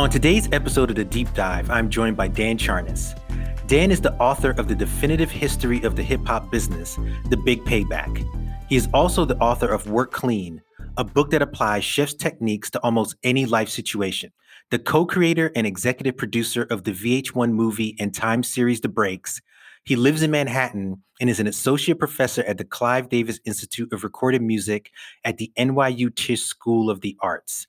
On today's episode of The Deep Dive, I'm joined by Dan Charnas. Dan is the author of The Definitive History of the Hip Hop Business, The Big Payback. He is also the author of Work Clean, a book that applies chef's techniques to almost any life situation. The co creator and executive producer of the VH1 movie and Time series The Breaks, he lives in Manhattan and is an associate professor at the Clive Davis Institute of Recorded Music at the NYU Tisch School of the Arts.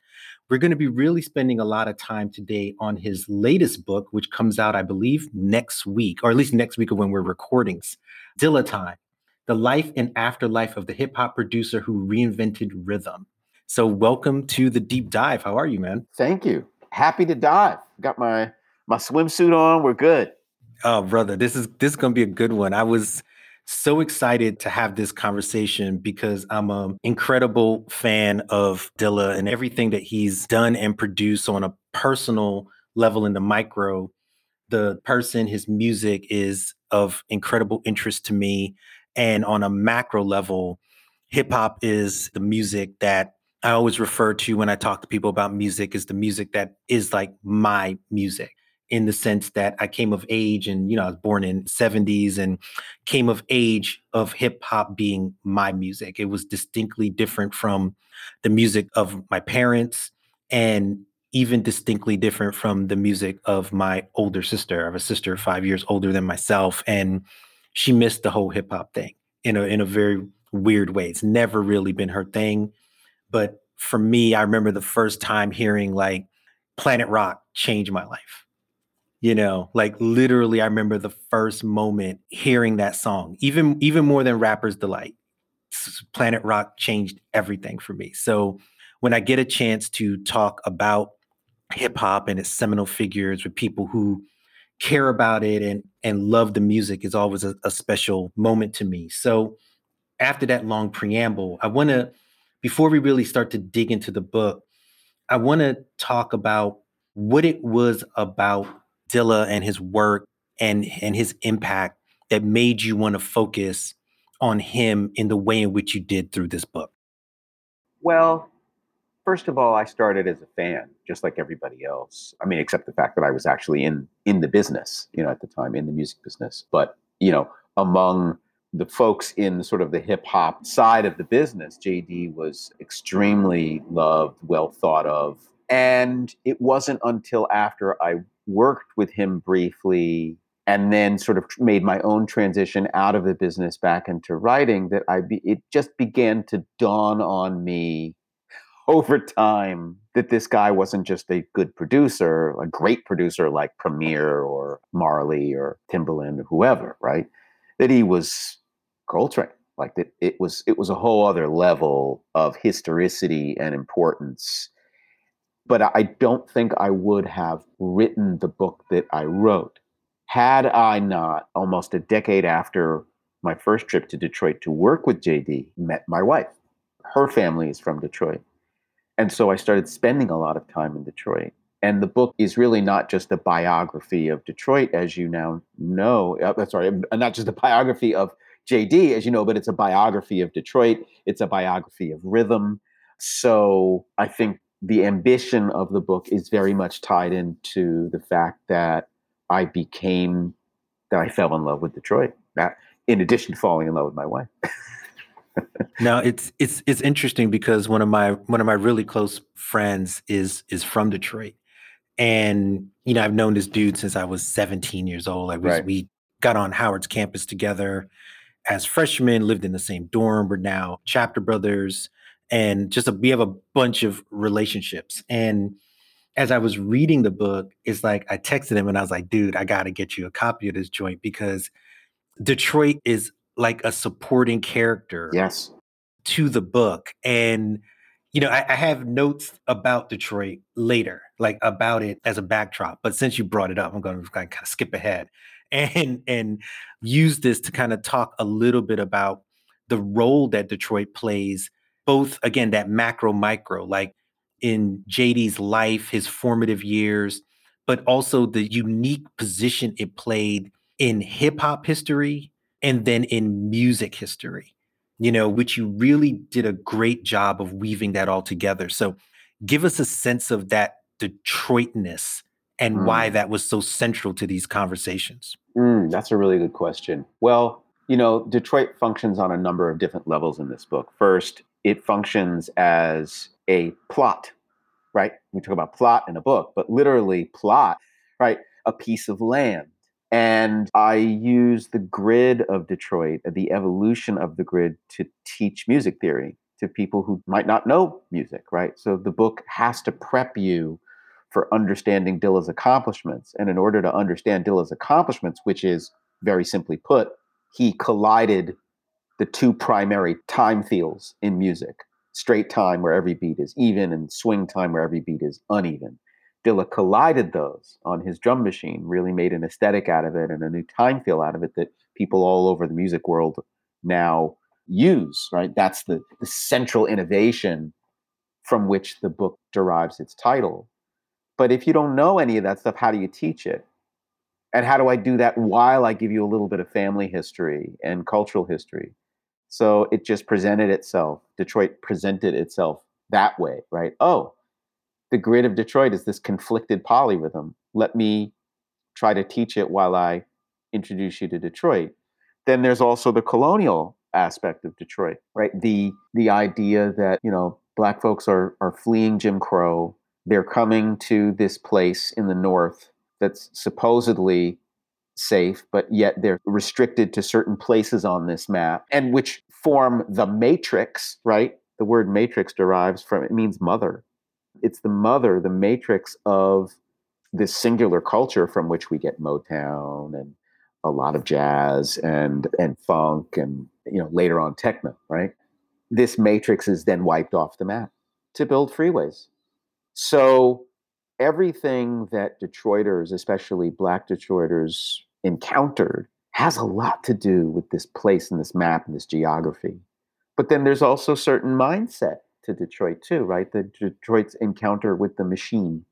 We're going to be really spending a lot of time today on his latest book, which comes out, I believe, next week, or at least next week of when we're recordings. Dilla Time, the life and afterlife of the hip hop producer who reinvented rhythm. So, welcome to the deep dive. How are you, man? Thank you. Happy to dive. Got my my swimsuit on. We're good. Oh, brother, this is this is gonna be a good one. I was so excited to have this conversation because I'm an incredible fan of Dilla and everything that he's done and produced on a personal level in the micro. The person, his music is of incredible interest to me. And on a macro level, hip hop is the music that I always refer to when I talk to people about music is the music that is like my music in the sense that I came of age and you know I was born in 70s and came of age of hip hop being my music. It was distinctly different from the music of my parents and even distinctly different from the music of my older sister. I have a sister 5 years older than myself and she missed the whole hip hop thing in a in a very weird way. It's never really been her thing, but for me I remember the first time hearing like Planet Rock changed my life you know like literally i remember the first moment hearing that song even even more than rapper's delight. Planet rock changed everything for me. So when i get a chance to talk about hip hop and its seminal figures with people who care about it and and love the music is always a, a special moment to me. So after that long preamble i want to before we really start to dig into the book i want to talk about what it was about Dilla and his work and and his impact that made you want to focus on him in the way in which you did through this book? Well, first of all, I started as a fan, just like everybody else. I mean, except the fact that I was actually in in the business, you know, at the time in the music business. But you know, among the folks in sort of the hip hop side of the business, JD was extremely loved, well thought of. And it wasn't until after I worked with him briefly and then sort of made my own transition out of the business back into writing that I be, it just began to dawn on me over time that this guy wasn't just a good producer, a great producer like Premier or Marley or Timbaland or whoever, right? That he was Coltrane. Like that it was it was a whole other level of historicity and importance but I don't think I would have written the book that I wrote had I not, almost a decade after my first trip to Detroit to work with JD, met my wife. Her family is from Detroit. And so I started spending a lot of time in Detroit. And the book is really not just a biography of Detroit, as you now know. Uh, uh sorry, um, uh, not just a biography of JD, as you know, but it's a biography of Detroit. It's a biography of rhythm. So I think the ambition of the book is very much tied into the fact that I became that I fell in love with Detroit. That in addition to falling in love with my wife. now it's it's it's interesting because one of my one of my really close friends is is from Detroit. And you know, I've known this dude since I was 17 years old. Like we, right. we got on Howard's campus together as freshmen, lived in the same dorm. We're now chapter brothers and just a, we have a bunch of relationships. And as I was reading the book, it's like I texted him and I was like, dude, I got to get you a copy of this joint because Detroit is like a supporting character yes to the book and you know, I, I, have notes about Detroit later, like about it as a backdrop. But since you brought it up, I'm going to kind of skip ahead and and use this to kind of talk a little bit about the role that Detroit plays, both again that macro micro, like in JD's life, his formative years, but also the unique position it played in hip hop history and then in music history you know, which you really did a great job of weaving that all together. So give us a sense of that Detroitness and mm. why that was so central to these conversations. Mm, that's a really good question. Well, you know, Detroit functions on a number of different levels in this book. First, it functions as a plot, right? We talk about plot in a book, but literally plot, right? A piece of land and I use the grid of Detroit, uh, the evolution of the grid, to teach music theory to people who might not know music, right? So the book has to prep you for understanding Dilla's accomplishments. And in order to understand Dilla's accomplishments, which is very simply put, he collided the two primary time fields in music straight time, where every beat is even, and swing time, where every beat is uneven. Dilla collided those on his drum machine, really made an aesthetic out of it and a new time feel out of it that people all over the music world now use, right? That's the, the central innovation from which the book derives its title. But if you don't know any of that stuff, how do you teach it? And how do I do that while I give you a little bit of family history and cultural history? So it just presented itself. Detroit presented itself that way, right? Oh, the grid of Detroit is this conflicted polyrhythm. Let me try to teach it while I introduce you to Detroit. Then there's also the colonial aspect of Detroit, right? The the idea that, you know, black folks are are fleeing Jim Crow. They're coming to this place in the north that's supposedly safe, but yet they're restricted to certain places on this map and which form the matrix, right? The word matrix derives from it means mother it's the mother, the matrix of this singular culture from which we get Motown and a lot of jazz and and funk and you know later on techno, right? This matrix is then wiped off the map to build freeways. So everything that Detroiters, especially black Detroiters, encountered has a lot to do with this place and this map and this geography. But then there's also certain mindset to Detroit too, right? The Detroit's encounter with the machine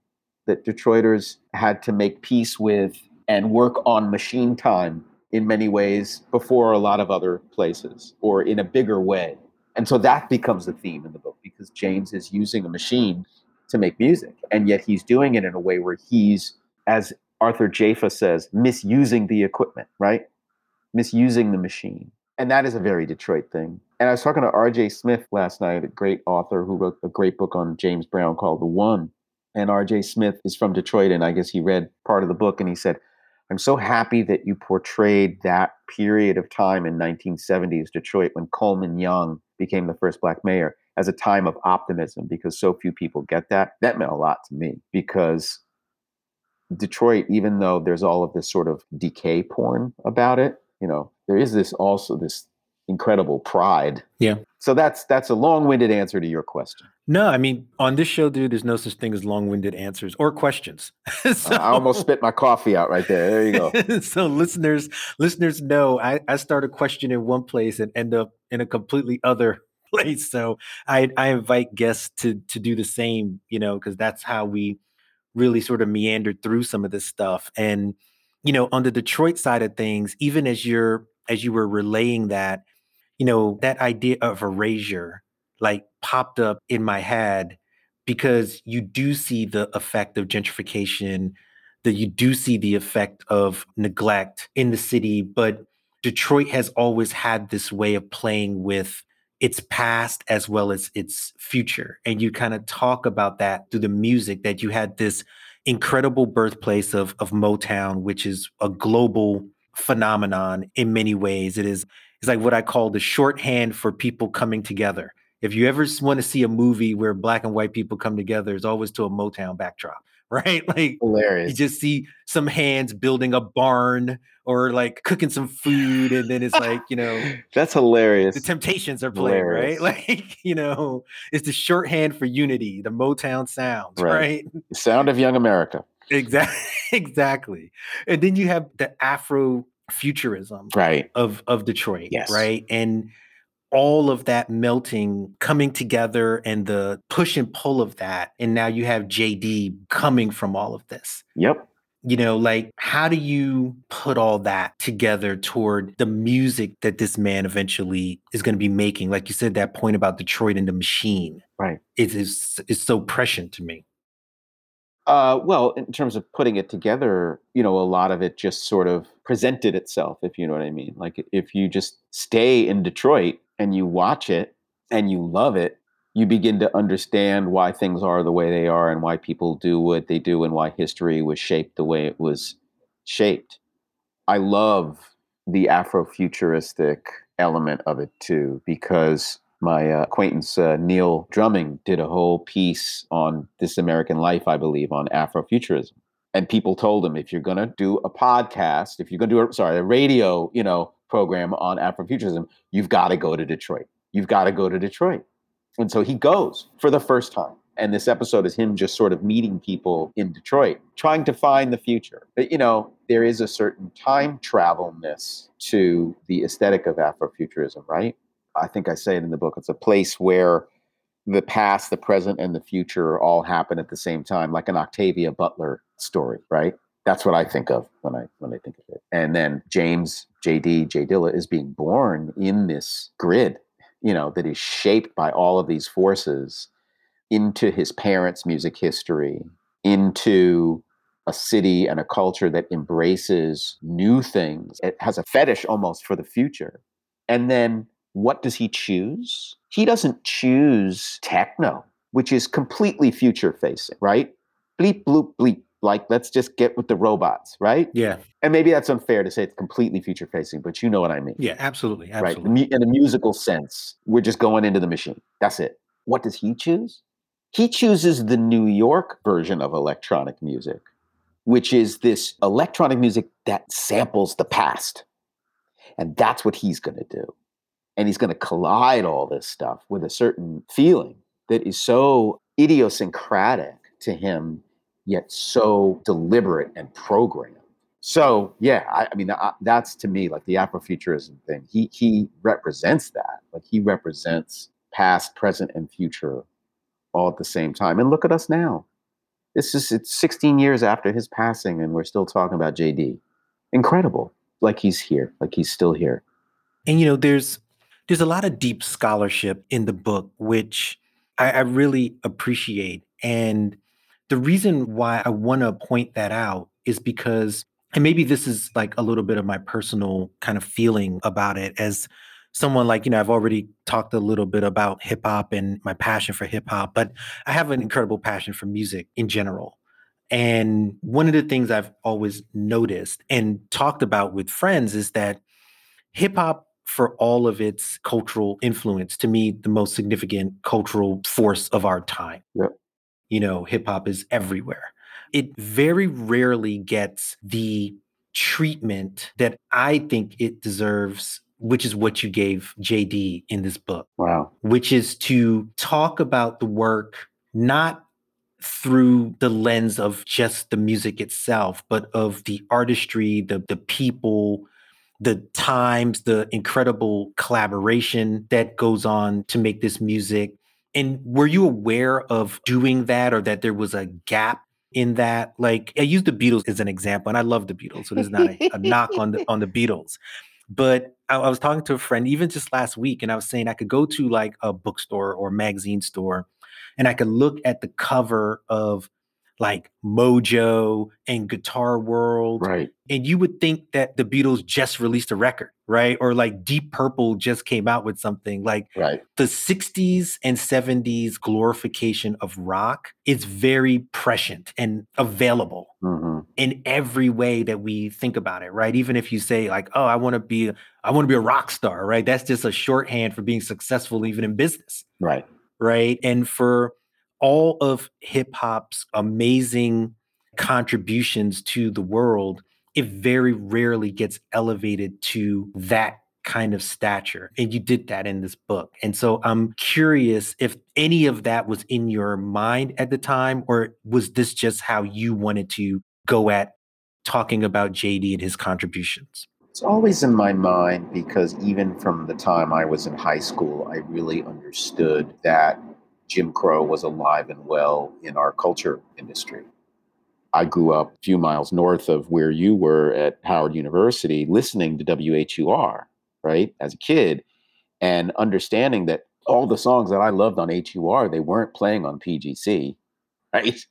that Detroiters had to make peace with and work on machine time in many ways before a lot of other places or in a bigger way. And so that becomes the theme in the book because James is using a machine to make music. And yet he's doing it in a way where he's, as Arthur Jafa says, misusing the equipment, right? Misusing the machine. And that is a very Detroit thing. And I was talking to R.J. Smith last night, a great author who wrote a great book on James Brown called The One. And R.J. Smith is from Detroit, and I guess he read part of the book, and he said, "I'm so happy that you portrayed that period of time in 1970s Detroit when Coleman Young became the first black mayor as a time of optimism, because so few people get that. That meant a lot to me because." Detroit, even though there's all of this sort of decay porn about it, you know, there is this also this incredible pride. Yeah. So that's that's a long-winded answer to your question. No, I mean on this show, dude, there's no such thing as long-winded answers or questions. so, I almost spit my coffee out right there. There you go. so listeners, listeners know I, I start a question in one place and end up in a completely other place. So I I invite guests to to do the same, you know, because that's how we really sort of meandered through some of this stuff. And you know, on the Detroit side of things, even as you're as you were relaying that, you know, that idea of erasure like popped up in my head because you do see the effect of gentrification, that you do see the effect of neglect in the city, but Detroit has always had this way of playing with its past as well as its future. And you kind of talk about that through the music that you had this incredible birthplace of, of Motown, which is a global phenomenon in many ways. It is it's like what I call the shorthand for people coming together. If you ever want to see a movie where black and white people come together, it's always to a Motown backdrop, right? Like Hilarious. you just see some hands building a barn or like cooking some food, and then it's like, you know, That's hilarious. the Temptations are playing, Hilarious. right? Like, you know, it's the shorthand for unity, the Motown sound, Right. right? Sound of young America. Exactly. Exactly. And then you have the Afro futurism Right. of of Detroit, Yes. right? And all of that melting, coming together, and the push and pull of that. And now you have JD coming from all of this. Yep. You know, like how do you put all that together toward the music that this man eventually is going to be making? Like you said, that point about Detroit and the machine. Right. It is is so prescient to me. Uh, well, in terms of putting it together, you know, a lot of it just sort of presented itself, if you know what I mean. Like if you just stay in Detroit and you watch it and you love it, you begin to understand why things are the way they are and why people do what they do and why history was shaped the way it was shaped. I love the Afrofuturistic element of it too, because my uh, acquaintance uh, Neil Drumming did a whole piece on This American Life, I believe, on Afrofuturism. And people told him, if you're going to do a podcast, if you're going to do, a, sorry, a radio, you know, program on Afrofuturism, you've got to go to Detroit. You've got to go to Detroit. And so he goes for the first time. And this episode is him just sort of meeting people in Detroit, trying to find the future. But, you know, there is a certain time travelness to the aesthetic of Afrofuturism, right? I think I say it in the book. It's a place where the past, the present, and the future all happen at the same time, like an Octavia Butler story, right? That's what I think of when I when I think of it. And then James JD J Dilla is being born in this grid, you know, that is shaped by all of these forces into his parents' music history, into a city and a culture that embraces new things. It has a fetish almost for the future. And then what does he choose? He doesn't choose techno, which is completely future facing, right? Bleep, bloop, bleep. Like, let's just get with the robots, right? Yeah. And maybe that's unfair to say it's completely future facing, but you know what I mean. Yeah. Absolutely. Right. Absolutely. Mu- In a musical sense, we're just going into the machine. That's it. What does he choose? He chooses the New York version of electronic music, which is this electronic music that samples the past. And that's what he's going to do. And he's going to collide all this stuff with a certain feeling that is so idiosyncratic to him, yet so deliberate and programmed. So yeah, I, I mean I, that's to me like the Afrofuturism thing. He he represents that. Like he represents past, present, and future all at the same time. And look at us now. This is it's 16 years after his passing, and we're still talking about JD. Incredible. Like he's here. Like he's still here. And you know, there's there's a lot of deep scholarship in the book, which I, I really appreciate. And the reason why I want to point that out is because, and maybe this is like a little bit of my personal kind of feeling about it as someone like, you know, I've already talked a little bit about hip hop and my passion for hip hop, but I have an incredible passion for music in general. And one of the things I've always noticed and talked about with friends is that hip hop, for all of its cultural influence, to me, the most significant cultural force of our time. Yep. You know, hip hop is everywhere. It very rarely gets the treatment that I think it deserves, which is what you gave JD in this book Wow. which is to talk about the work not through the lens of just the music itself, but of the artistry, the the people, the times, the incredible collaboration that goes on to make this music. And were you aware of doing that or that there was a gap in that? Like I use the Beatles as an example, and I love the Beatles, so there's not a, a knock on the on the Beatles. But I, I was talking to a friend even just last week, and I was saying I could go to like a bookstore or magazine store, and I could look at the cover of like Mojo and Guitar World, Right. and you would think that the Beatles just released a record, right? Or like Deep Purple just came out with something. Like Right. the 60s and 70s glorification of rock is very prescient and available hmm in every way that we think about it, right? Even if you say like, "Oh, I want to be, I want to be a rock star," right? That's just a shorthand for being successful, even in business, Right. right? And for all of hip hop's amazing contributions to the world, it very rarely gets elevated to that kind of stature. And you did that in this book. And so I'm curious if any of that was in your mind at the time, or was this just how you wanted to go at talking about JD and his contributions? It's always in my mind because even from the time I was in high school, I really understood that Jim Crow was alive and well in our culture industry. I grew up a few miles north of where you were at Howard University listening to WHUR, right, as a kid, and understanding that all the songs that I loved on HUR, they weren't playing on PGC, right?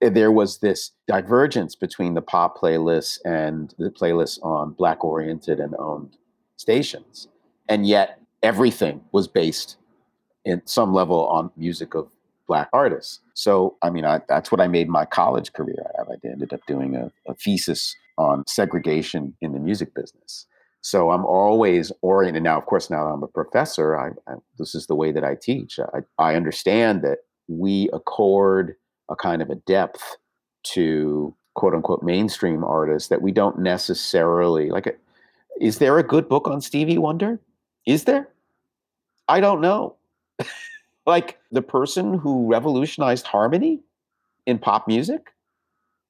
There was this divergence between the pop playlists and the playlists on Black oriented and owned stations. And yet everything was based in some level on music of black artists. So, I mean, I, that's what I made my college career out of. I ended up doing a, a thesis on segregation in the music business. So I'm always oriented. Now, of course, now I'm a professor. I, I, this is the way that I teach. I, I understand that we accord a kind of a depth to quote unquote mainstream artists that we don't necessarily like. Is there a good book on Stevie Wonder? Is there? I don't know. like the person who revolutionized harmony in pop music.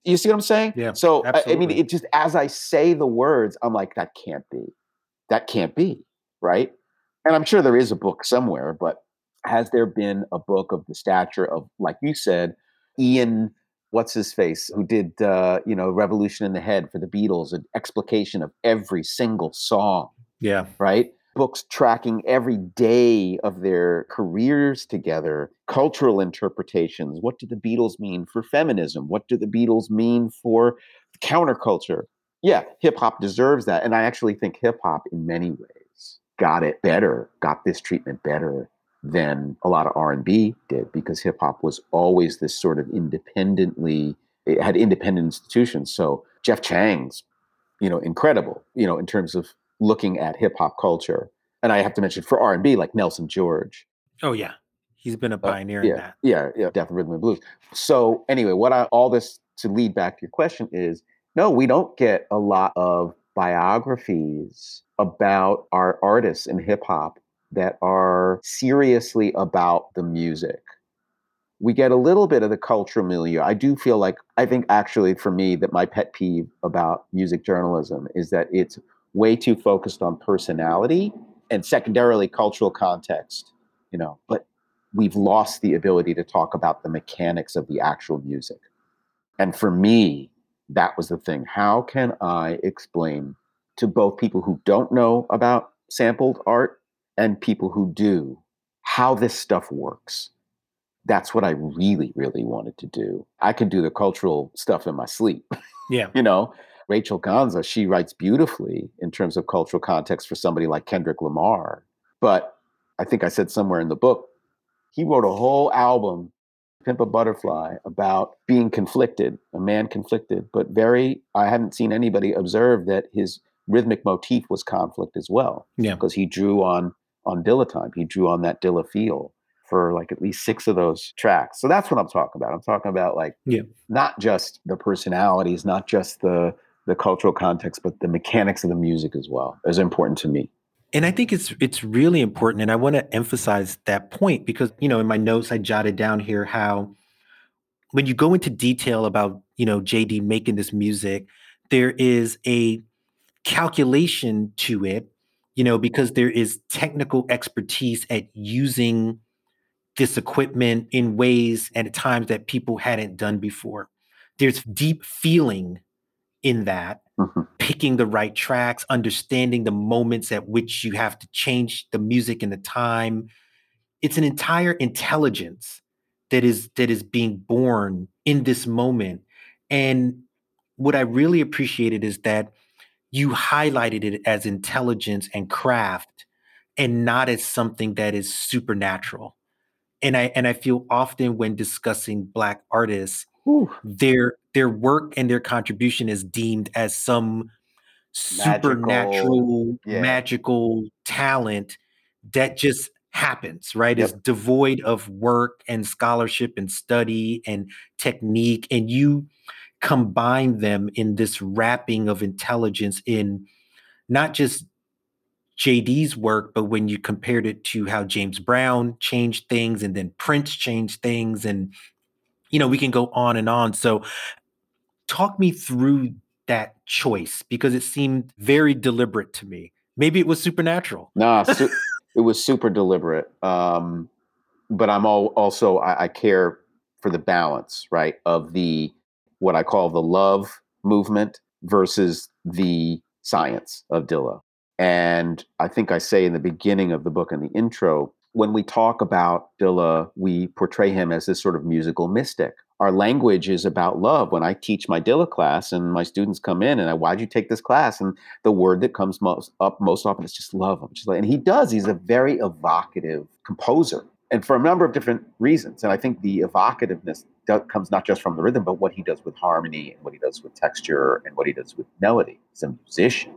You see what I'm saying? Yeah. So I, I mean, it just as I say the words, I'm like, that can't be. That can't be, right? And I'm sure there is a book somewhere, but has there been a book of the stature of, like you said, Ian, what's his face, who did, uh, you know, Revolution in the Head for the Beatles, an explication of every single song. Yeah. Right books tracking every day of their careers together, cultural interpretations. What do the Beatles mean for feminism? What do the Beatles mean for counterculture? Yeah, hip hop deserves that. And I actually think hip hop, in many ways, got it better, got this treatment better than a lot of R&B did because hip hop was always this sort of independently it had independent institutions. So Jeff Chang's, you know, incredible, you know, in terms of looking at hip hop culture. And I have to mention for R and B, like Nelson George. Oh yeah, he's been a uh, pioneer uh, yeah, in that. Yeah, yeah, Death Rhythm and Blues. So anyway, what I all this to lead back to your question is no, we don't get a lot of biographies about our artists in hip hop that are seriously about the music. We get a little bit of the cultural milieu. I do feel like I think actually for me that my pet peeve about music journalism is that it's way too focused on personality and secondarily cultural context, you know, but we've lost the ability to talk about the mechanics of the actual music. And for me, that was the thing. How can I explain to both people who don't know about sampled art and people who do how this stuff works? That's what I really, really wanted to do. I can do the cultural stuff in my sleep. Yeah. you know, Rachel Ghansah, she writes beautifully in terms of cultural context for somebody like Kendrick Lamar. But I think I said somewhere in the book, he wrote a whole album, Pimp a Butterfly, about being conflicted, a man conflicted, but very, I haven't seen anybody observe that his rhythmic motif was conflict as well. Yeah. Because he drew on on Dilla time. He drew on that Dilla feel for like at least six of those tracks. So that's what I'm talking about. I'm talking about like yeah. not just the personalities, not just the the cultural context, but the mechanics of the music as well is important to me. And I think it's it's really important, and I want to emphasize that point because you know in my notes I jotted down here how when you go into detail about you know JD making this music, there is a calculation to it, you know, because there is technical expertise at using this equipment in ways and at times that people hadn't done before. There's deep feeling in that mm-hmm. picking the right tracks understanding the moments at which you have to change the music and the time it's an entire intelligence that is that is being born in this moment and what i really appreciated is that you highlighted it as intelligence and craft and not as something that is supernatural and i and i feel often when discussing black artists Whew. their their work and their contribution is deemed as some supernatural magical, yeah. magical talent that just happens right yep. is devoid of work and scholarship and study and technique and you combine them in this wrapping of intelligence in not just JD's work, but when you compared it to how James Brown changed things and then Prince changed things, and you know, we can go on and on. So, talk me through that choice because it seemed very deliberate to me. Maybe it was supernatural. No, su- it was super deliberate. Um, but I'm all, also I, I care for the balance, right, of the what I call the love movement versus the science of Dilla. And I think I say in the beginning of the book in the intro, when we talk about Dilla, we portray him as this sort of musical mystic. Our language is about love. When I teach my Dilla class and my students come in and I, why'd you take this class? And the word that comes most up most often is just love. Just like, and he does. He's a very evocative composer, and for a number of different reasons. And I think the evocativeness comes not just from the rhythm, but what he does with harmony and what he does with texture and what he does with melody. He's a musician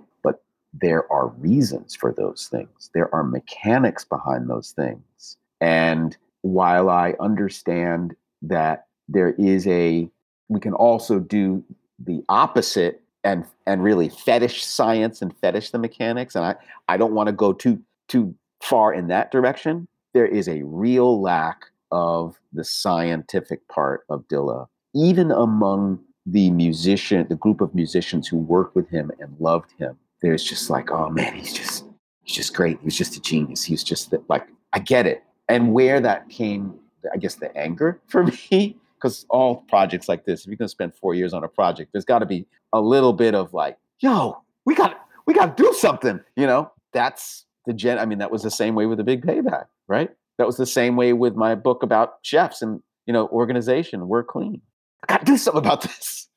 there are reasons for those things. There are mechanics behind those things. And while I understand that there is a, we can also do the opposite and and really fetish science and fetish the mechanics. And I, I don't want to go too too far in that direction. There is a real lack of the scientific part of Dilla, even among the musician, the group of musicians who worked with him and loved him there's just like, oh man, he's just he's just great. He's just a genius. He's just that like I get it. And where that came, I guess the anger for me, because all projects like this, if you're gonna spend four years on a project, there's got to be a little bit of like, yo, we got we got to do something. You know, that's the gen. I mean, that was the same way with the Big Payback, right? That was the same way with my book about chefs and you know organization. Work Clean. I got to do something about this.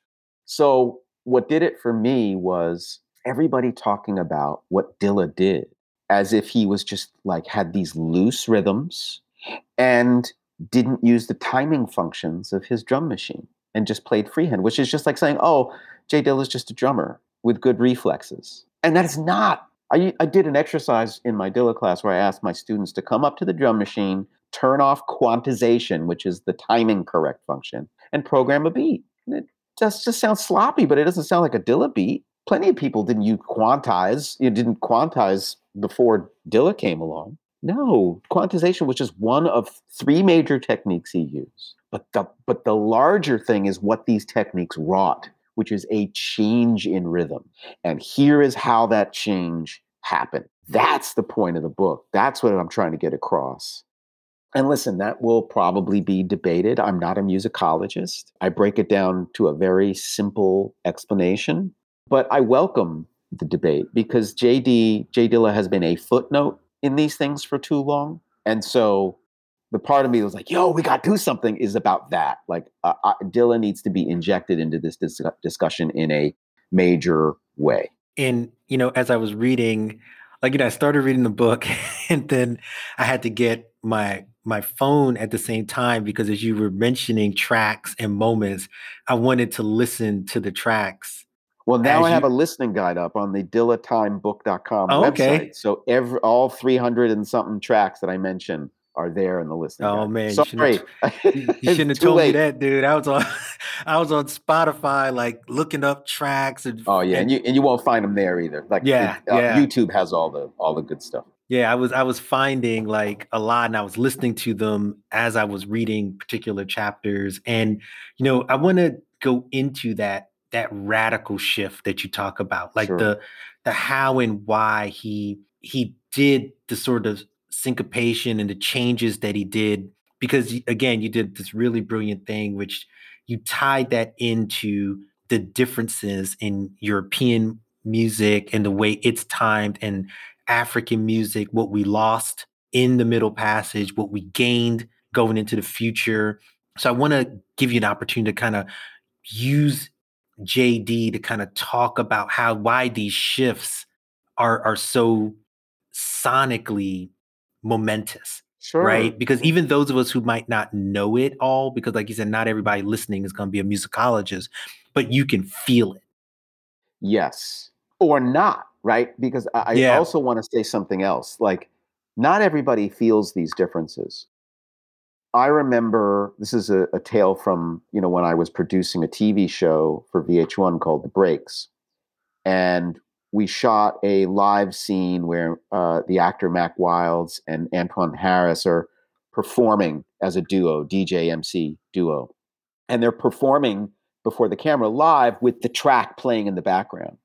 So what did it for me was everybody talking about what Dilla did as if he was just like had these loose rhythms and didn't use the timing functions of his drum machine and just played freehand, which is just like saying, oh, J Dilla is just a drummer with good reflexes. And that is not. I, I did an exercise in my Dilla class where I asked my students to come up to the drum machine, turn off quantization, which is the timing correct function, and program a beat. And it just, just sounds sloppy, but it doesn't sound like a Dilla beat plenty of people didn't use quantize. You didn't quantize before Dilla came along. No, quantization was just one of three major techniques he used. But the but the larger thing is what these techniques wrought, which is a change in rhythm. And here is how that change happened. That's the point of the book. That's what I'm trying to get across. And listen, that will probably be debated. I'm not a musicologist. I break it down to a very simple explanation but I welcome the debate because JD, J Dilla has been a footnote in these things for too long. And so the part of me was like, yo, we got to do something is about that. Like uh, uh, Dilla needs to be injected into this dis- discussion in a major way. And, you know, as I was reading, like, you know, I started reading the book and then I had to get my my phone at the same time because as you were mentioning tracks and moments, I wanted to listen to the tracks well, now I have you... a listening guide up on the dillatimebook.com oh, website. Okay. So every all 300 and something tracks that I mentioned are there in the listening. Guide. Oh guide. man, Sorry. you shouldn't have told late. me that, dude. I was on I was on Spotify like looking up tracks and Oh yeah, and, and you and you won't find them there either. Like yeah, it, uh, yeah. YouTube has all the all the good stuff. Yeah, I was I was finding like a lot and I was listening to them as I was reading particular chapters and you know, I want to go into that that radical shift that you talk about like sure. the the how and why he he did the sort of syncopation and the changes that he did because again you did this really brilliant thing which you tied that into the differences in European music and the way it's timed and African music what we lost in the middle passage what we gained going into the future so I want to give you an opportunity to kind of use JD to kind of talk about how why these shifts are are so sonically momentous. Sure. Right. Because even those of us who might not know it all, because like you said, not everybody listening is going to be a musicologist, but you can feel it. Yes. Or not, right? Because I, yeah. I also want to say something else. Like, not everybody feels these differences. I remember this is a, a, tale from you know when I was producing a TV show for VH1 called The Breaks, and we shot a live scene where uh, the actor Mack Wilds and Antoine Harris are performing as a duo, DJ MC duo, and they're performing before the camera live with the track playing in the background.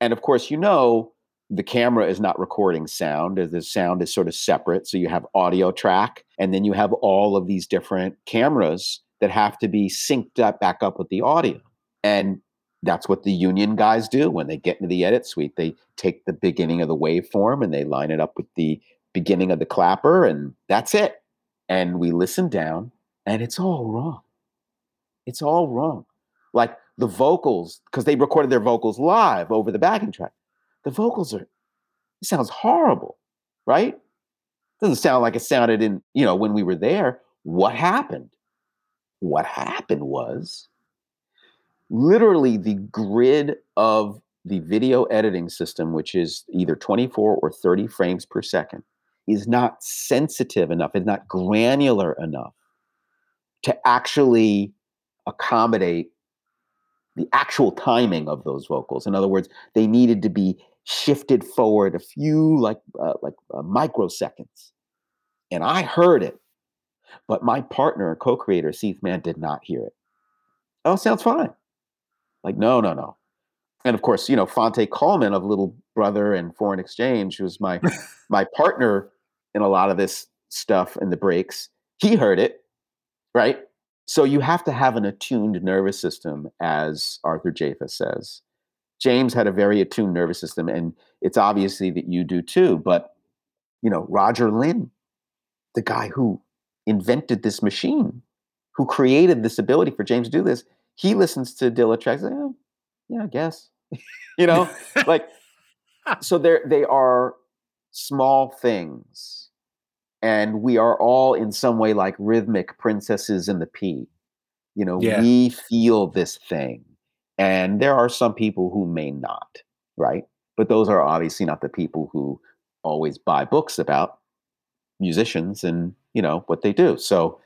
And of course, you know the camera is not recording sound the sound is sort of separate so you have audio track and then you have all of these different cameras that have to be synced up back up with the audio. And that's what the union guys do when they get into the edit suite. They take the beginning of the waveform and they line it up with the beginning of the clapper and that's it. And we listen down and it's all wrong. It's all wrong. Like the vocals because they recorded their vocals live over the backing track the vocals are it sounds horrible, right? Doesn't sound like it sounded in, you know, when we were there. What happened? What happened was literally the grid of the video editing system, which is either 24 or 30 frames per second, is not sensitive enough, it's not granular enough to actually accommodate the actual timing of those vocals. In other words, they needed to be shifted forward a few like uh, like uh, microseconds, and I heard it, but my partner co-creator Seith Mann did not hear it. Oh, sounds fine. Like no, no, no. And of course, you know Phonte Coleman of Little Brother and Foreign Exchange, who was my my partner in a lot of this stuff in the breaks. He heard it, right? So you have to have an attuned nervous system, as Arthur Jafa says. James had a very attuned nervous system, and it's obviously that you do too. But you know, Roger Linn, the guy who invented this machine, who created this ability for James to do this, he listens to Dilla tracks. Like, oh, yeah, I guess. you know, like so. There, they are small things, and we are all in some way like rhythmic princesses in the pea. You know, yeah. we feel this thing and there are some people who may not, right? But those are obviously not the people who always buy books about musicians and, you know, what they do. So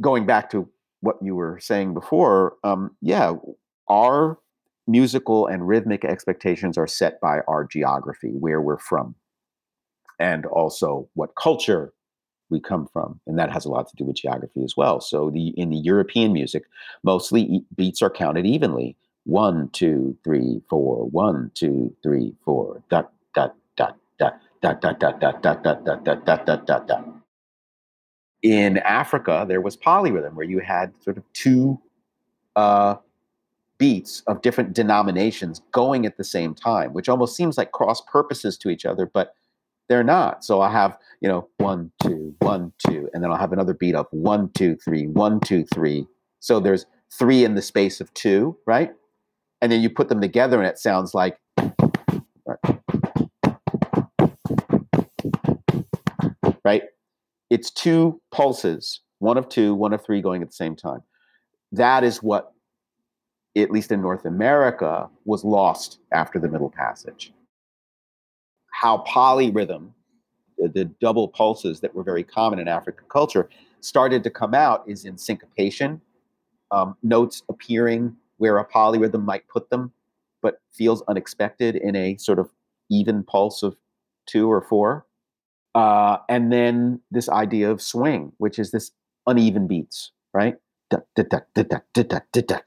going back to what you were saying before, um, yeah, our musical and rhythmic expectations are set by our geography, where we're from, and also what culture we come from, and that has a lot to do with geography as well. So, the in the European music, mostly beats are counted evenly. One, two, three, four. One, two, three, four. Dot, dot, dot, dot, dot, dot, dot, dot, dot, dot, dot, dot, dot, dot. In Africa, there was polyrhythm where you had sort of two uh, beats of different denominations going at the same time, which almost seems like cross purposes to each other, but they're not. So I have, you know, one, two, one, two, and then I'll have another beat of one, two, three, one, two, three. So there's three in the space of two, right? And then you put them together and it sounds like right? It's two pulses one of two one of three going at the same time. That is what at least in north america was lost after the middle passage. How polyrhythm the, double pulses that were very common in african culture started to come out is in syncopation um, notes appearing where a polyrhythm might put them, but feels unexpected in a sort of even pulse of two or four. Uh, and then this idea of swing, which is this uneven beats, right?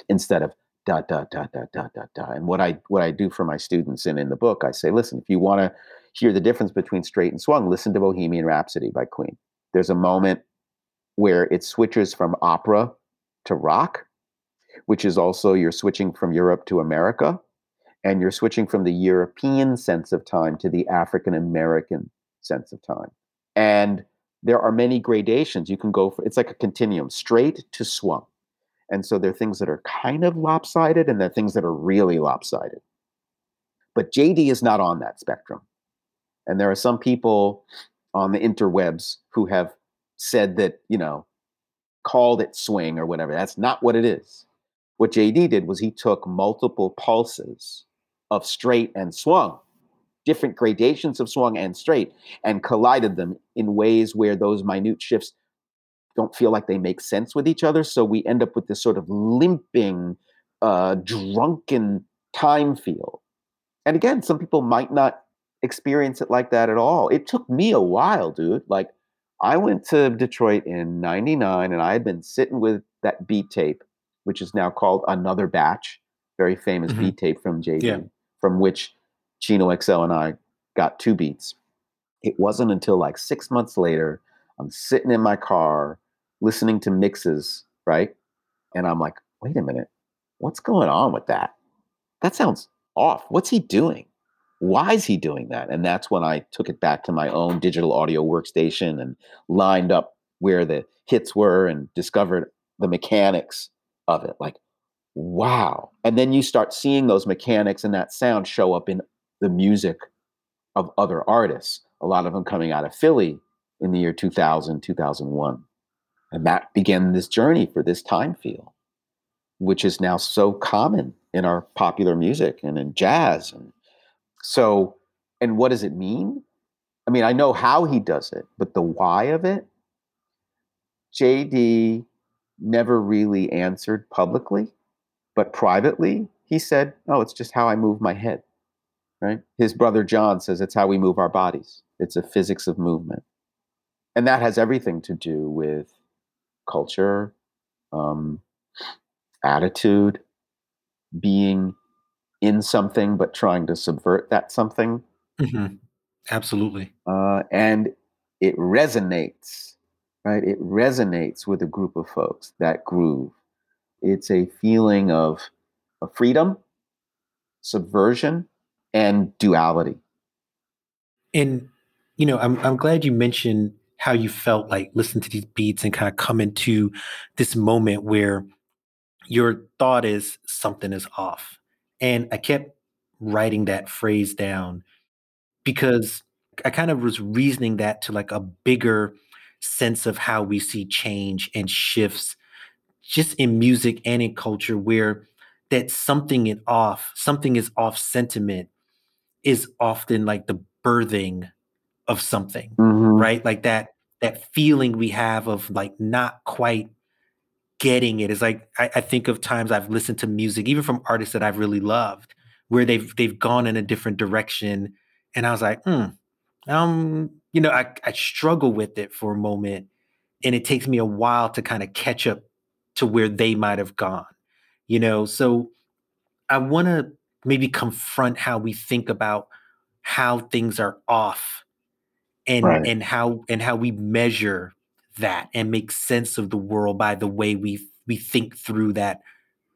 instead of da da da da da da da. And what I what I do for my students and in the book, I say, listen, if you want to hear the difference between straight and swung, listen to Bohemian Rhapsody by Queen. There's a moment where it switches from opera to rock, which is also you're switching from Europe to America, and you're switching from the European sense of time to the African American sense of time. And there are many gradations. You can go for it's like a continuum, straight to swung. And so there are things that are kind of lopsided and there are things that are really lopsided. But JD is not on that spectrum. And there are some people on the interwebs who have said that, you know, called it swing or whatever. That's not what it is. What JD did was he took multiple pulses of straight and swung, different gradations of swung and straight, and collided them in ways where those minute shifts don't feel like they make sense with each other. So we end up with this sort of limping, uh, drunken time feel. And again, some people might not experience it like that at all. It took me a while, dude. Like I went to Detroit in 99 and I had been sitting with that beat tape, which is now called Another Batch, very famous mm-hmm. beat tape from JD, yeah. from which Chino XL and I got two beats. It wasn't until like six months later, I'm sitting in my car listening to mixes, right? And I'm like, wait a minute, what's going on with that? That sounds off. What's he doing? Why is he doing that? And that's when I took it back to my own digital audio workstation and lined up where the hits were and discovered the mechanics of it. Like, wow. And then you start seeing those mechanics and that sound show up in the music of other artists, a lot of them coming out of Philly in the year 2000, 2001. And that began this journey for this time feel, which is now so common in our popular music and in jazz. And so, and what does it mean? I mean, I know how he does it, but the why of it, JD never really answered publicly, but privately, he said, Oh, it's just how I move my head right? His brother John says it's how we move our bodies. It's a physics of movement. And that has everything to do with culture, um, attitude, being in something but trying to subvert that something. Mm-hmm. Absolutely. Uh, and it resonates, right? It resonates with a group of folks, that groove. It's a feeling of, of freedom, subversion, and duality. And you know, I'm I'm glad you mentioned how you felt like listening to these beats and kind of come into this moment where your thought is something is off. And I kept writing that phrase down because I kind of was reasoning that to like a bigger sense of how we see change and shifts just in music and in culture where that something is off, something is off sentiment is often like the birthing of something, mm-hmm. right? Like that that feeling we have of like not quite getting it is like I, I, think of times I've listened to music, even from artists that I've really loved, where they've they've gone in a different direction, and I was like, hmm, um, you know, I, I struggle with it for a moment, and it takes me a while to kind of catch up to where they might have gone, you know. So I want to maybe confront how we think about how things are off and right. and how and how we measure that and make sense of the world by the way we we think through that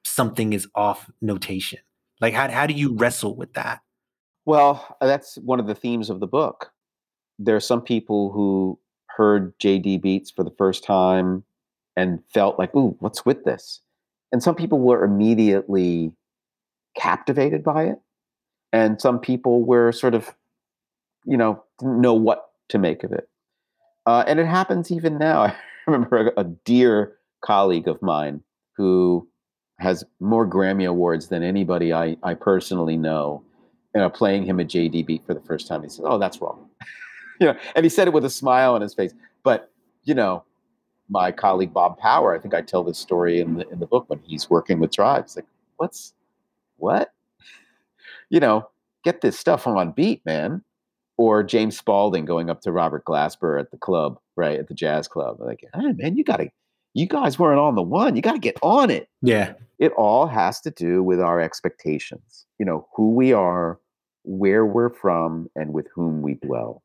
something is off notation like how, how do you wrestle with that well that's one of the themes of the book there are some people who heard jd beats for the first time and felt like ooh what's with this and some people were immediately captivated by it. And some people were sort of, you know, didn't know what to make of it. Uh, and it happens even now. I remember a, a dear colleague of mine who has more Grammy awards than anybody I, I personally know. You know, playing him a JD beat for the first time, he says, "Oh, that's wrong." you know, and he said it with a smile on his face. But you know, my colleague Bob Power, I think I tell this story in the in the book when he's working with tribes. Like, what's what? You know, get this stuff on beat, man. Or James Spaulding going up to Robert Glasper at the club, right? At the jazz club. Like, hey, man, you gotta, you guys weren't on the one. You gotta get on it. Yeah. It all has to do with our expectations, you know, who we are, where we're from, and with whom we dwell.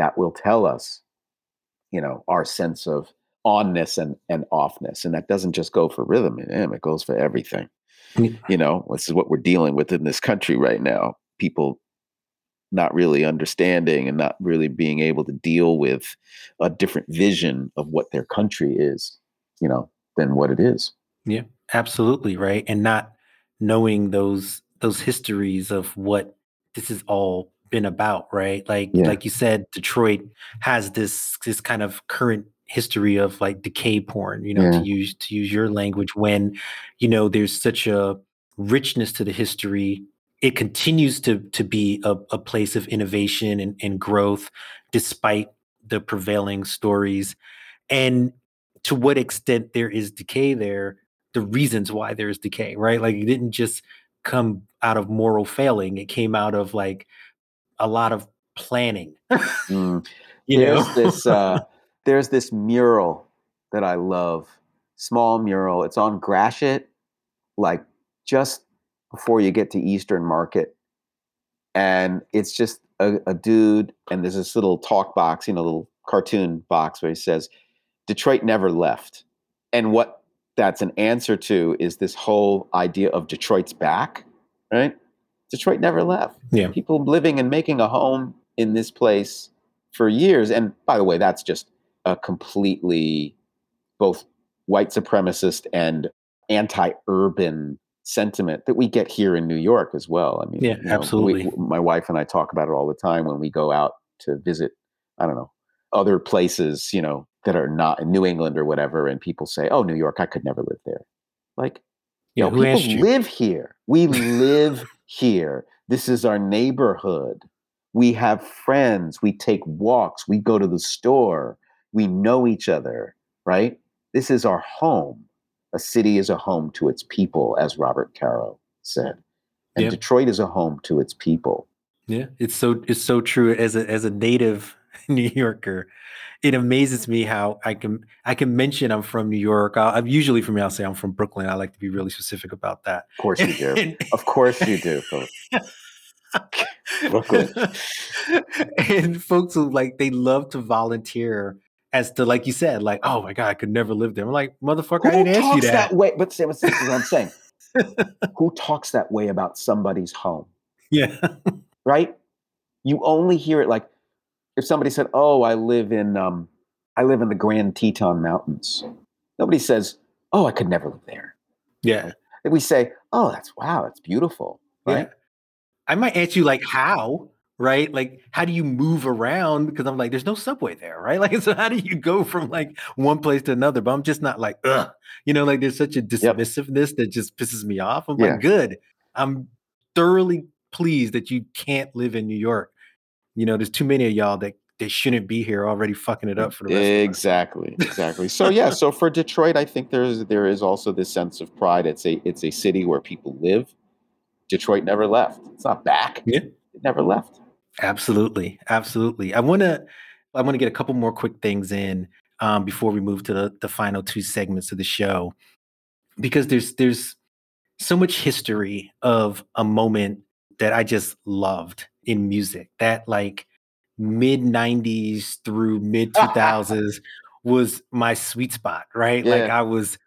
That will tell us, you know, our sense of onness and, and offness. And that doesn't just go for rhythm, and it goes for everything. You know, this is what we're dealing with in this country right now. People not really understanding and not really being able to deal with a different vision of what their country is, you know, than what it is. Yeah, absolutely, right. And not knowing those those histories of what this is all been about, right? Like yeah. like you said, Detroit has this this kind of current history of like decay porn you know yeah. to use to use your language when you know there's such a richness to the history it continues to to be a, a place of innovation and, and growth despite the prevailing stories and to what extent there is decay there, the reasons why there's decay, right? Like it didn't just come out of moral failing; it came out of like a lot of planning. mm. there's know? this uh, there's this mural that I love, small mural. It's on Gratiot, like just before you get to Eastern Market, and it's just a, a dude, and there's this little talk box, you know, little cartoon box where he says, "Detroit never left," and what that's an answer to is this whole idea of Detroit's back, right? Detroit never left. Yeah. People living and making a home in this place for years. And by the way, that's just a completely both white supremacist and anti-urban sentiment that we get here in New York as well. I mean, yeah, you know, absolutely. We, my wife and I talk about it all the time when we go out to visit. I don't know other places, you know, that are not in New England or whatever, and people say, "Oh, New York, I could never live there." Like, yeah, you know, people live here. We live here. This is our neighborhood. We have friends. We take walks. We go to the store. We know each other, right? This is our home. A city is a home to its people, as Robert Caro said. And yeah. Detroit is a home to its people. Yeah, it's so it's so true. As a as a native New Yorker, it amazes me how I can I can mention I'm from New York. i am usually from I'll say I'm from Brooklyn. I like to be really specific about that. Of course you do. of course you do. Brooklyn. and folks who like they love to volunteer as to like you said, like, oh my god, I could never live there. I'm like, motherfucker, Who I didn't ask you that. that way. But say what I'm saying. Who talks that way about somebody's home? Yeah. right? You only hear it like if somebody said, "Oh, I live in um, I live in the Grand Teton Mountains." Nobody says, "Oh, I could never live there." Yeah. We say, "Oh, that's wow, that's beautiful." Right? Yeah. I might ask you like how, right? Like how do you move around? Because I'm like, there's no subway there, right? Like, so how do you go from like one place to another? But I'm just not like, ugh, you know, like there's such a dismissiveness yep. that just pisses me off. I'm yeah. like, good. I'm thoroughly pleased that you can't live in New York. You know, there's too many of y'all that they shouldn't be here already fucking it up for the rest exactly exactly so yeah so for detroit i think there's there is also this sense of pride it's a it's a city where people live Detroit never left. It's not back. Yeah. It never left. Absolutely. Absolutely. I want to I want to get a couple more quick things in um, before we move to the, the final two segments of the show because there's there's so much history of a moment that I just loved in music. That like mid 90s through mid 2000s was my sweet spot, right? Yeah. Like I was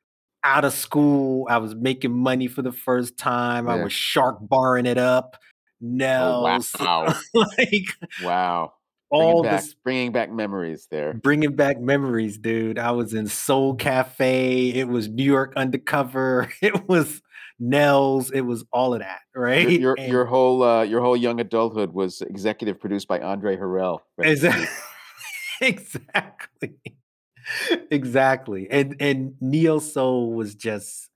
out of school. I was making money for the first time. Yeah. I was shark barring it up. Oh, no, oh, wow. like wow. All bringing back, this bringing back memories there. Bringing back memories, dude. I was in Soul Cafe. It was New York Undercover. It was Nell's. It was all of that, right? Your your, your whole uh, your whole young adulthood was executive produced by Andre Harrell. Exactly. exactly exactly. And and neo soul was just,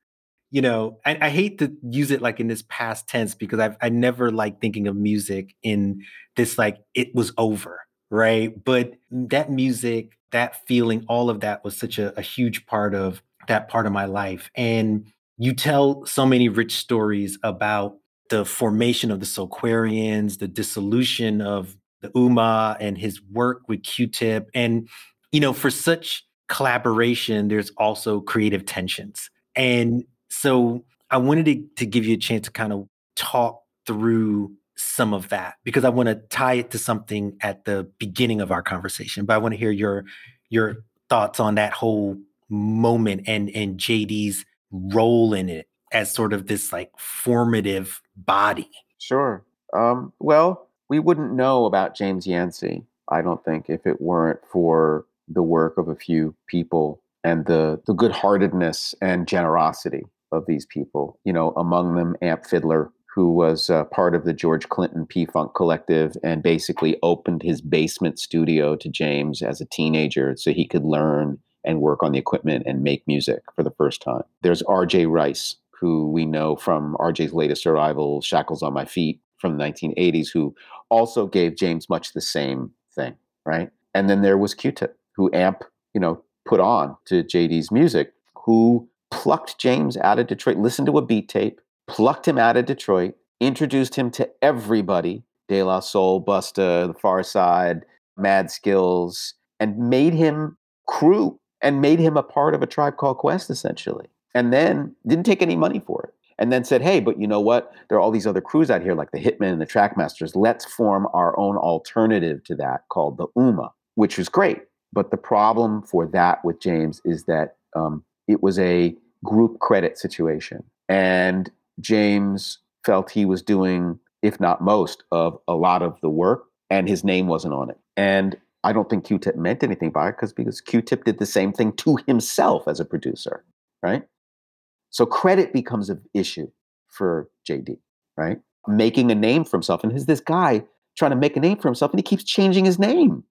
you know, I, I, hate to use it like in this past tense because I've I never like thinking of music in this like it was over, right? But that music, that feeling, all of that was such a, a huge part of that part of my life. And you tell so many rich stories about the formation of the Soulquarians, the dissolution of the Ummah and his work with Q-Tip. And you know, for such collaboration, there's also creative tensions. And so I wanted to, to give you a chance to kind of talk through some of that because I want to tie it to something at the beginning of our conversation. But I want to hear your your thoughts on that whole moment and and JD's role in it as sort of this like formative body. Sure. Um, well, we wouldn't know about James Yancey I don't think, if it weren't for the work of a few people and the the good-heartedness and generosity of these people. You know, among them Amp Fiddler, who was uh, part of the George Clinton P Funk Collective and basically opened his basement studio to James as a teenager so he could learn and work on the equipment and make music for the first time. There's RJ Rice, who we know from RJ's latest arrival, Shackles on My Feet from the 1980s, who also gave James much the same thing, right? And then there was Q-Tip, who Amp, you know, put on to JD's music, who plucked James out of Detroit, listened to a beat tape, plucked him out of Detroit, introduced him to everybody De La Soul, Busta, The Pharcyde, Mad Skillz, and made him crew and made him a part of a tribe called Quest, essentially. And then didn't take any money for it. And then said, hey, but you know what? There are all these other crews out here, like the Hitmen and the Trackmasters. Let's form our own alternative to that called the Ummah, which was great. But the problem for that with James is that um, it was a group credit situation. And James felt he was doing, if not most, of a lot of the work, and his name wasn't on it. And I don't think Q-Tip meant anything by it because because Q-Tip did the same thing to himself as a producer, right? So credit becomes an issue for JD, right? Making a name for himself, and here's this guy trying to make a name for himself, and he keeps changing his name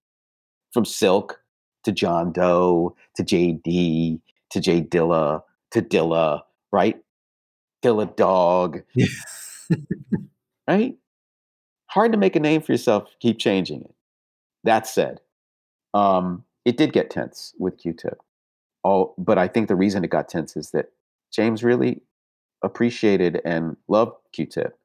from Silk to John Doe to JD to J Dilla to Dilla, right? Dilla Dog, right? Hard to make a name for yourself. Keep changing it. That said, um, it did get tense with Q-Tip. Oh, but I think the reason it got tense is that James really appreciated and loved Q-Tip.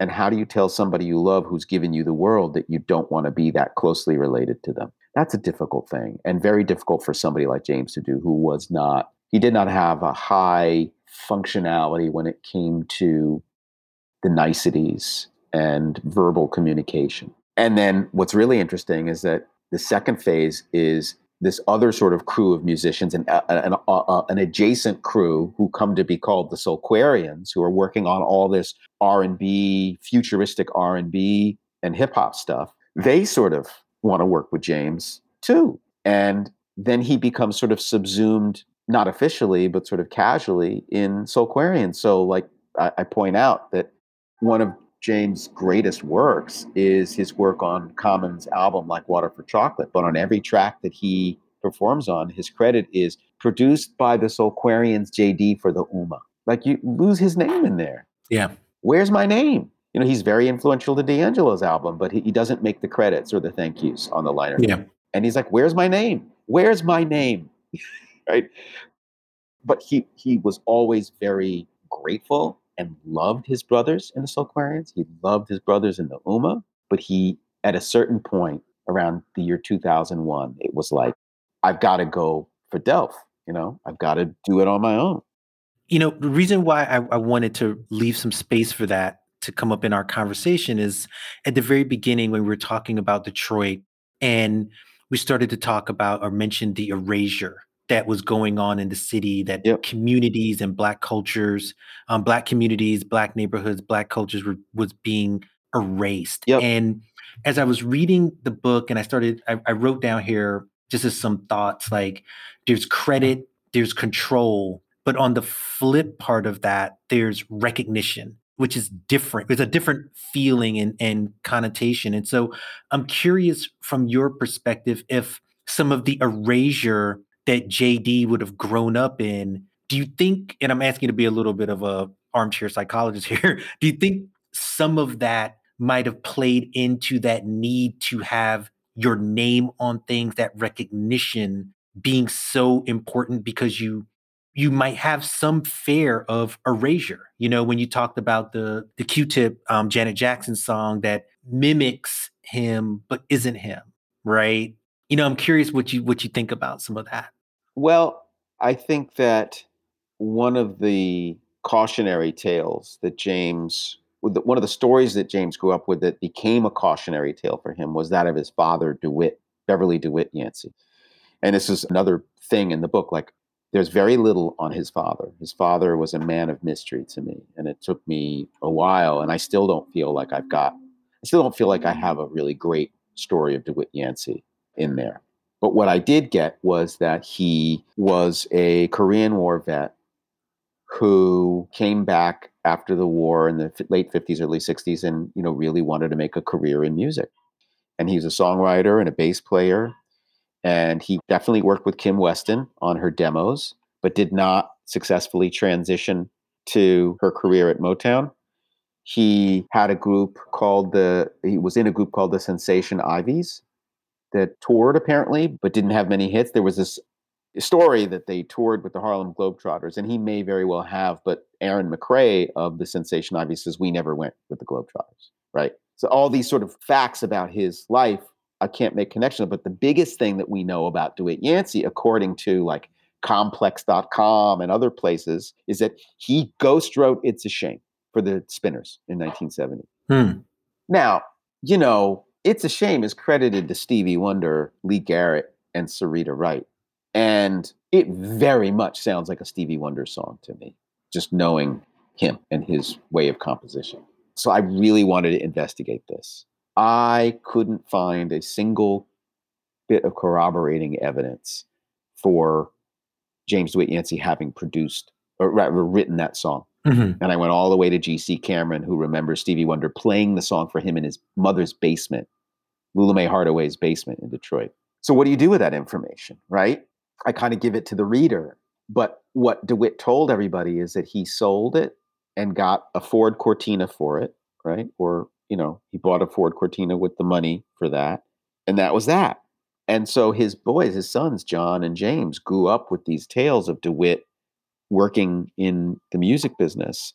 And how do you tell somebody you love who's given you the world that you don't want to be that closely related to them? That's a difficult thing and very difficult for somebody like James to do who was not, he did not have a high functionality when it came to the niceties and verbal communication. And then what's really interesting is that the second phase is this other sort of crew of musicians and uh, an, uh, uh, an adjacent crew who come to be called the Soulquarians, who are working on all this R&B, futuristic R&B and hip hop stuff. They sort of want to work with James too. And then he becomes sort of subsumed, not officially, but sort of casually in Soulquarians. So, like I, I point out that one of James' greatest works is his work on Common's album, Like Water for Chocolate. But on every track that he performs on, his credit is produced by the Soulquarians JD for the Ummah. Like you lose his name in there. Yeah. Where's my name? You know, he's very influential to D'Angelo's album, but he, he doesn't make the credits or the thank yous on the liner. Yeah. And he's like, Where's my name? Where's my name? right. But he he was always very grateful and loved his brothers in the Soulquarians. He loved his brothers in the Ummah, but he, at a certain point around the year 2001, it was like, I've got to go for Delph. You know, I've got to do it on my own. You know, the reason why I, I wanted to leave some space for that to come up in our conversation is at the very beginning when we were talking about Detroit and we started to talk about or mention the erasure that was going on in the city that yep. communities and black cultures um, black communities black neighborhoods black cultures were was being erased yep. and as i was reading the book and i started I, I wrote down here just as some thoughts like there's credit there's control but on the flip part of that there's recognition which is different it's a different feeling and, and connotation and so i'm curious from your perspective if some of the erasure that JD would have grown up in, do you think, and I'm asking you to be a little bit of a armchair psychologist here, do you think some of that might have played into that need to have your name on things, that recognition being so important because you you might have some fear of erasure. You know, when you talked about the the Q-Tip um, Janet Jackson song that mimics him but isn't him, right? You know, I'm curious what you what you think about some of that. Well, I think that one of the cautionary tales that James one of the stories that James grew up with that became a cautionary tale for him was that of his father, DeWitt, Beverly DeWitt Yancey. And this is another thing in the book. Like, there's very little on his father. His father was a man of mystery to me. And it took me a while. And I still don't feel like I've got, I still don't feel like I have a really great story of DeWitt Yancey in there. But what I did get was that he was a Korean War vet who came back after the war in the late 50s, early 60s, and you know really wanted to make a career in music. And he's a songwriter and a bass player, and he definitely worked with Kim Weston on her demos, but did not successfully transition to her career at Motown. He had a group called the he was in a group called the Sensation Ivies, that toured apparently, but didn't have many hits. There was this story that they toured with the Harlem Globetrotters, and he may very well have, but Aaron McRae of the Sensation Ivy says we never went with the Globetrotters, right? So all these sort of facts about his life, I can't make connection. But the biggest thing that we know about DeWitt Yancey, according to like complex.com and other places, is that he ghost wrote It's a Shame for the Spinners in 1970. Hmm. Now, you know, It's a Shame is credited to Stevie Wonder, Lee Garrett, and Syreeta Wright. And it very much sounds like a Stevie Wonder song to me, just knowing him and his way of composition. So I really wanted to investigate this. I couldn't find a single bit of corroborating evidence for James DeWitt Yancey having produced or written that song. Mm-hmm. And I went all the way to G.C. Cameron, who remembers Stevie Wonder playing the song for him in his mother's basement, Lula Mae Hardaway's basement in Detroit. So, what do you do with that information, right? I kind of give it to the reader. But what DeWitt told everybody is that he sold it and got a Ford Cortina for it, right? Or, you know, he bought a Ford Cortina with the money for that. And that was that. And so his boys, his sons, John and James, grew up with these tales of DeWitt working in the music business.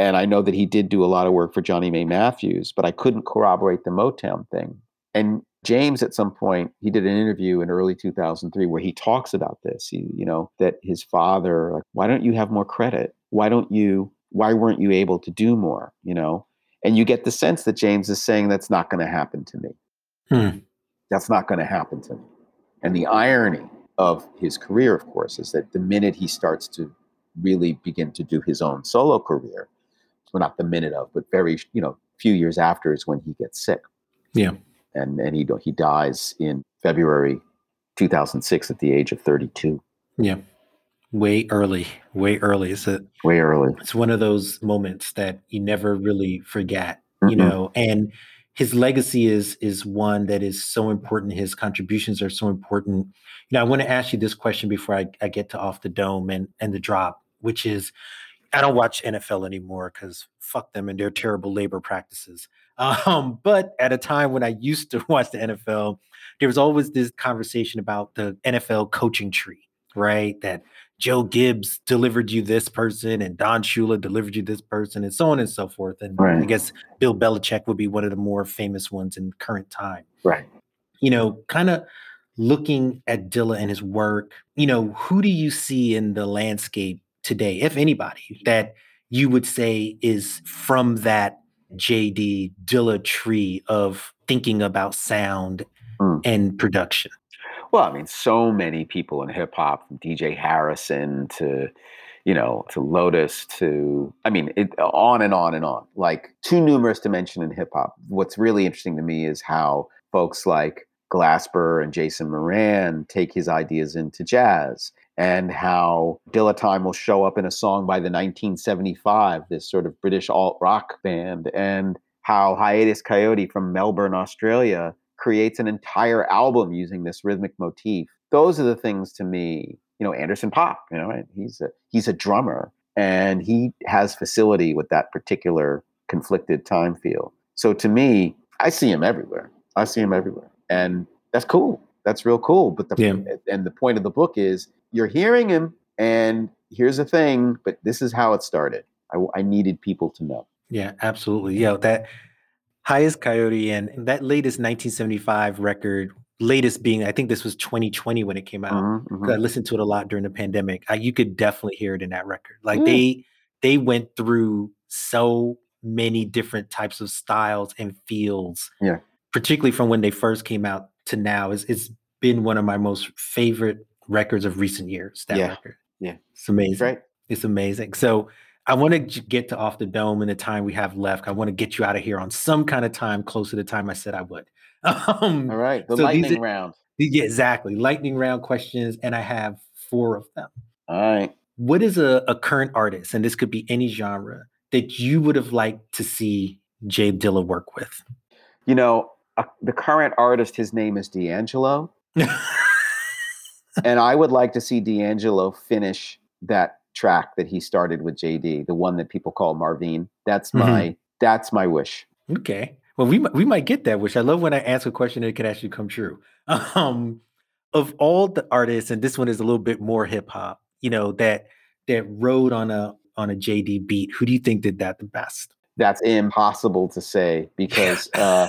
And I know that he did do a lot of work for Johnnie Mae Matthews, but I couldn't corroborate the Motown thing. And James, at some point, he did an interview in early 2003 where he talks about this. He, you know, that his father, like, why don't you have more credit? Why don't you? Why weren't you able to do more? You know, and you get the sense that James is saying that's not going to happen to me. Hmm. That's not going to happen to me. And the irony of his career, of course, is that the minute he starts to really begin to do his own solo career, well, not the minute of, but very, you know, few years after is when he gets sick. Yeah and and he he dies in February 2006 at the age of 32. Yeah. Way early, way early. It's a way early. It's one of those moments that you never really forget, mm-hmm. you know, and his legacy is is one that is so important. His contributions are so important. You know, I want to ask you this question before I, I get to off the dome and and the drop, which is I don't watch NFL anymore because fuck them and their terrible labor practices. Um, but at a time when I used to watch the NFL, there was always this conversation about the NFL coaching tree, right? That Joe Gibbs delivered you this person and Don Shula delivered you this person and so on and so forth. And right. I guess Bill Belichick would be one of the more famous ones in current time. Right. You know, kind of looking at Dilla and his work, you know, who do you see in the landscape today, if anybody, that you would say is from that JD Dilla tree of thinking about sound mm. and production? Well, I mean, so many people in hip hop, from DJ Harrison to, you know, to Lotus to, I mean, it, on and on and on. Like, too numerous to mention in hip hop. What's really interesting to me is how folks like Glasper and Jason Moran take his ideas into jazz and how Dilla Time will show up in a song by the 1975, this sort of British alt rock band, and how Hiatus Kaiyote from Melbourne, Australia, creates an entire album using this rhythmic motif. Those are the things to me, you know, Anderson .Paak, you know, he's a, he's a drummer and he has facility with that particular conflicted time feel. So to me, I see him everywhere. I see him everywhere. And that's cool. That's real cool. But the yeah. and the point of the book is you're hearing him, and here's the thing, but this is how it started. I, I needed people to know. Yeah, absolutely. Yeah, that Hiatus Kaiyote and that latest 1975 record, latest being, I think this was 2020 when it came out. Mm-hmm, mm-hmm. I listened to it a lot during the pandemic. I, you could definitely hear it in that record. Like mm. they they went through so many different types of styles and feels. Yeah. Particularly from when they first came out to now. It's, it's been one of my most favorite records of recent years. That yeah. record. Yeah. It's amazing. Right. It's amazing. So I want to get to off the dome in the time we have left. I want to get you out of here on some kind of time close to the time I said I would. Um, All right. The so lightning are, round. Yeah, exactly. Lightning round questions. And I have four of them. All right. What is a, a current artist, and this could be any genre, that you would have liked to see J Dilla work with? You know, uh, the current artist, his name is D'Angelo. and I would like to see D'Angelo finish that track that he started with JD, the one that people call Marvin. That's mm-hmm. my that's my wish. Okay. Well, we we might get that wish. I love when I ask a question that can actually come true. Um, of all the artists, and this one is a little bit more hip hop, you know, that that rode on a on a JD beat, who do you think did that the best? That's impossible to say because uh,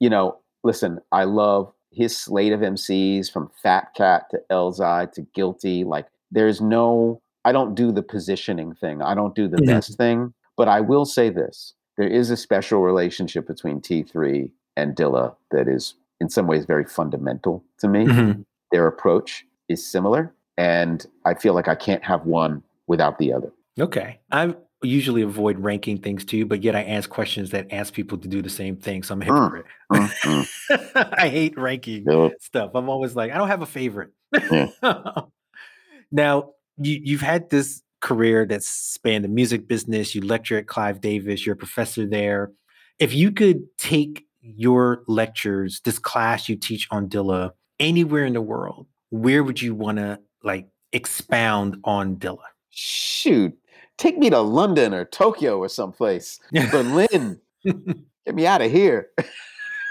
you know, listen, I love his slate of MCs from Phat Kat to Elzhi to Guilty. Like there's no I don't do the positioning thing. I don't do the mm-hmm. best thing. But I will say this. There is a special relationship between T3 and Dilla that is in some ways very fundamental to me. Mm-hmm. Their approach is similar. And I feel like I can't have one without the other. Okay. I usually avoid ranking things too, but yet I ask questions that ask people to do the same thing. So I'm a mm, hypocrite. Mm, mm. I hate ranking yep. stuff. I'm always like, I don't have a favorite. Yeah. now, you, you've had this career that's spanned the music business. You lecture at Clive Davis, you're a professor there. If you could take your lectures, this class you teach on Dilla, anywhere in the world, where would you want to like expound on Dilla? Shoot, take me to London or Tokyo or someplace. Berlin. Get me out of here.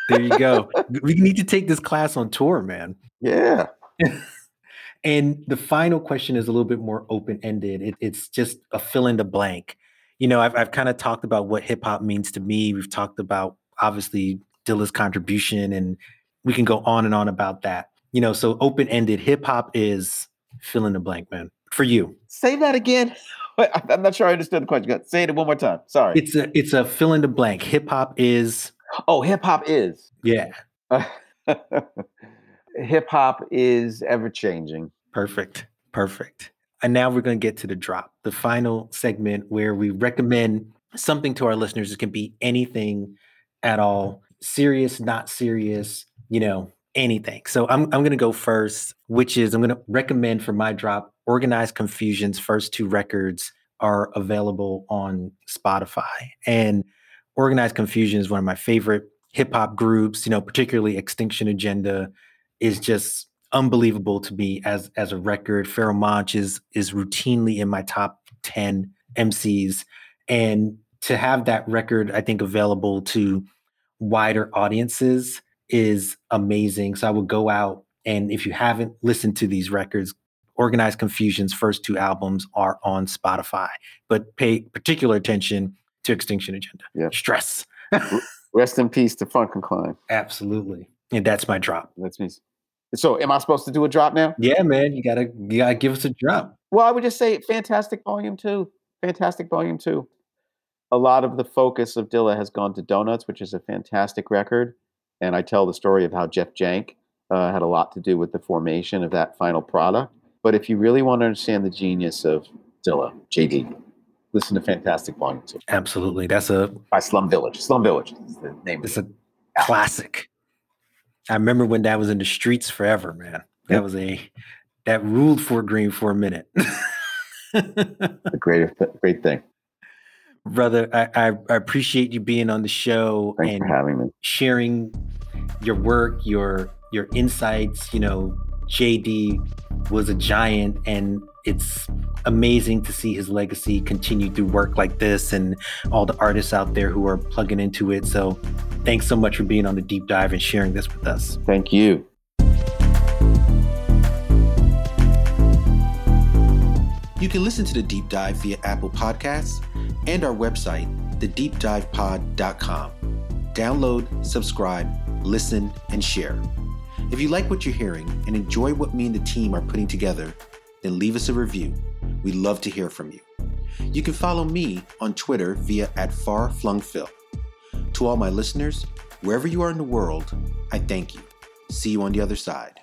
there you go. We need to take this class on tour, man. Yeah. and the final question is a little bit more open ended. It, it's just a fill in the blank. You know, I've, I've kind of talked about what hip hop means to me. We've talked about obviously Dilla's contribution, and we can go on and on about that. You know, so open ended hip hop is fill in the blank, man. For you, say that again. I'm not sure I understood the question. Say it one more time. Sorry. It's a it's a fill in the blank. Hip hop is. Oh, hip hop is. Yeah. hip hop is ever changing. Perfect. Perfect. And now we're going to get to the drop, the final segment where we recommend something to our listeners. It can be anything at all, serious, not serious, you know, anything. So I'm I'm going to go first, which is I'm going to recommend for my drop Organized Konfusion's first two records are available on Spotify. And Organized Konfusion is one of my favorite hip hop groups, you know, particularly Extinction Agenda is just unbelievable to me as as a record. Pharoahe Monch is is routinely in my top 10 MCs. And to have that record, I think, available to wider audiences is amazing. So I would go out and if you haven't listened to these records, Organized Konfusion's first two albums are on Spotify, but pay particular attention to Extinction Agenda. Yeah. Stress. Rest in peace to Funk and Climb. Absolutely. And that's my drop. That's me. So am I supposed to do a drop now? Yeah, man. You gotta you gotta give us a drop. Well, I would just say Fantastic Volume Two. Fantastic Volume Two. A lot of the focus of Dilla has gone to Donuts, which is a fantastic record. And I tell the story of how Jeff Jank uh, had a lot to do with the formation of that final product. But if you really want to understand the genius of Dilla, JD, listen to Fantastic Volume 2. Absolutely. That's a. By Slum Village. Slum Village is the name It's a classic. I remember when that was in the streets forever, man. That yep. was a. That ruled Fort Greene for a minute. a great, great thing. Brother, I, I, I, appreciate you being on the show Thanks and having me. sharing your work, your your insights, you know, JD was a giant, and it's amazing to see his legacy continue through work like this and all the artists out there who are plugging into it. So, thanks so much for being on the deep dive and sharing this with us. Thank you. You can listen to the deep dive via Apple Podcasts and our website, thedeepdivepod.com. Download, subscribe, listen, and share. If you like what you're hearing and enjoy what me and the team are putting together, then leave us a review. We'd love to hear from you. You can follow me on Twitter via at farflungphil. To all my listeners, wherever you are in the world, I thank you. See you on the other side.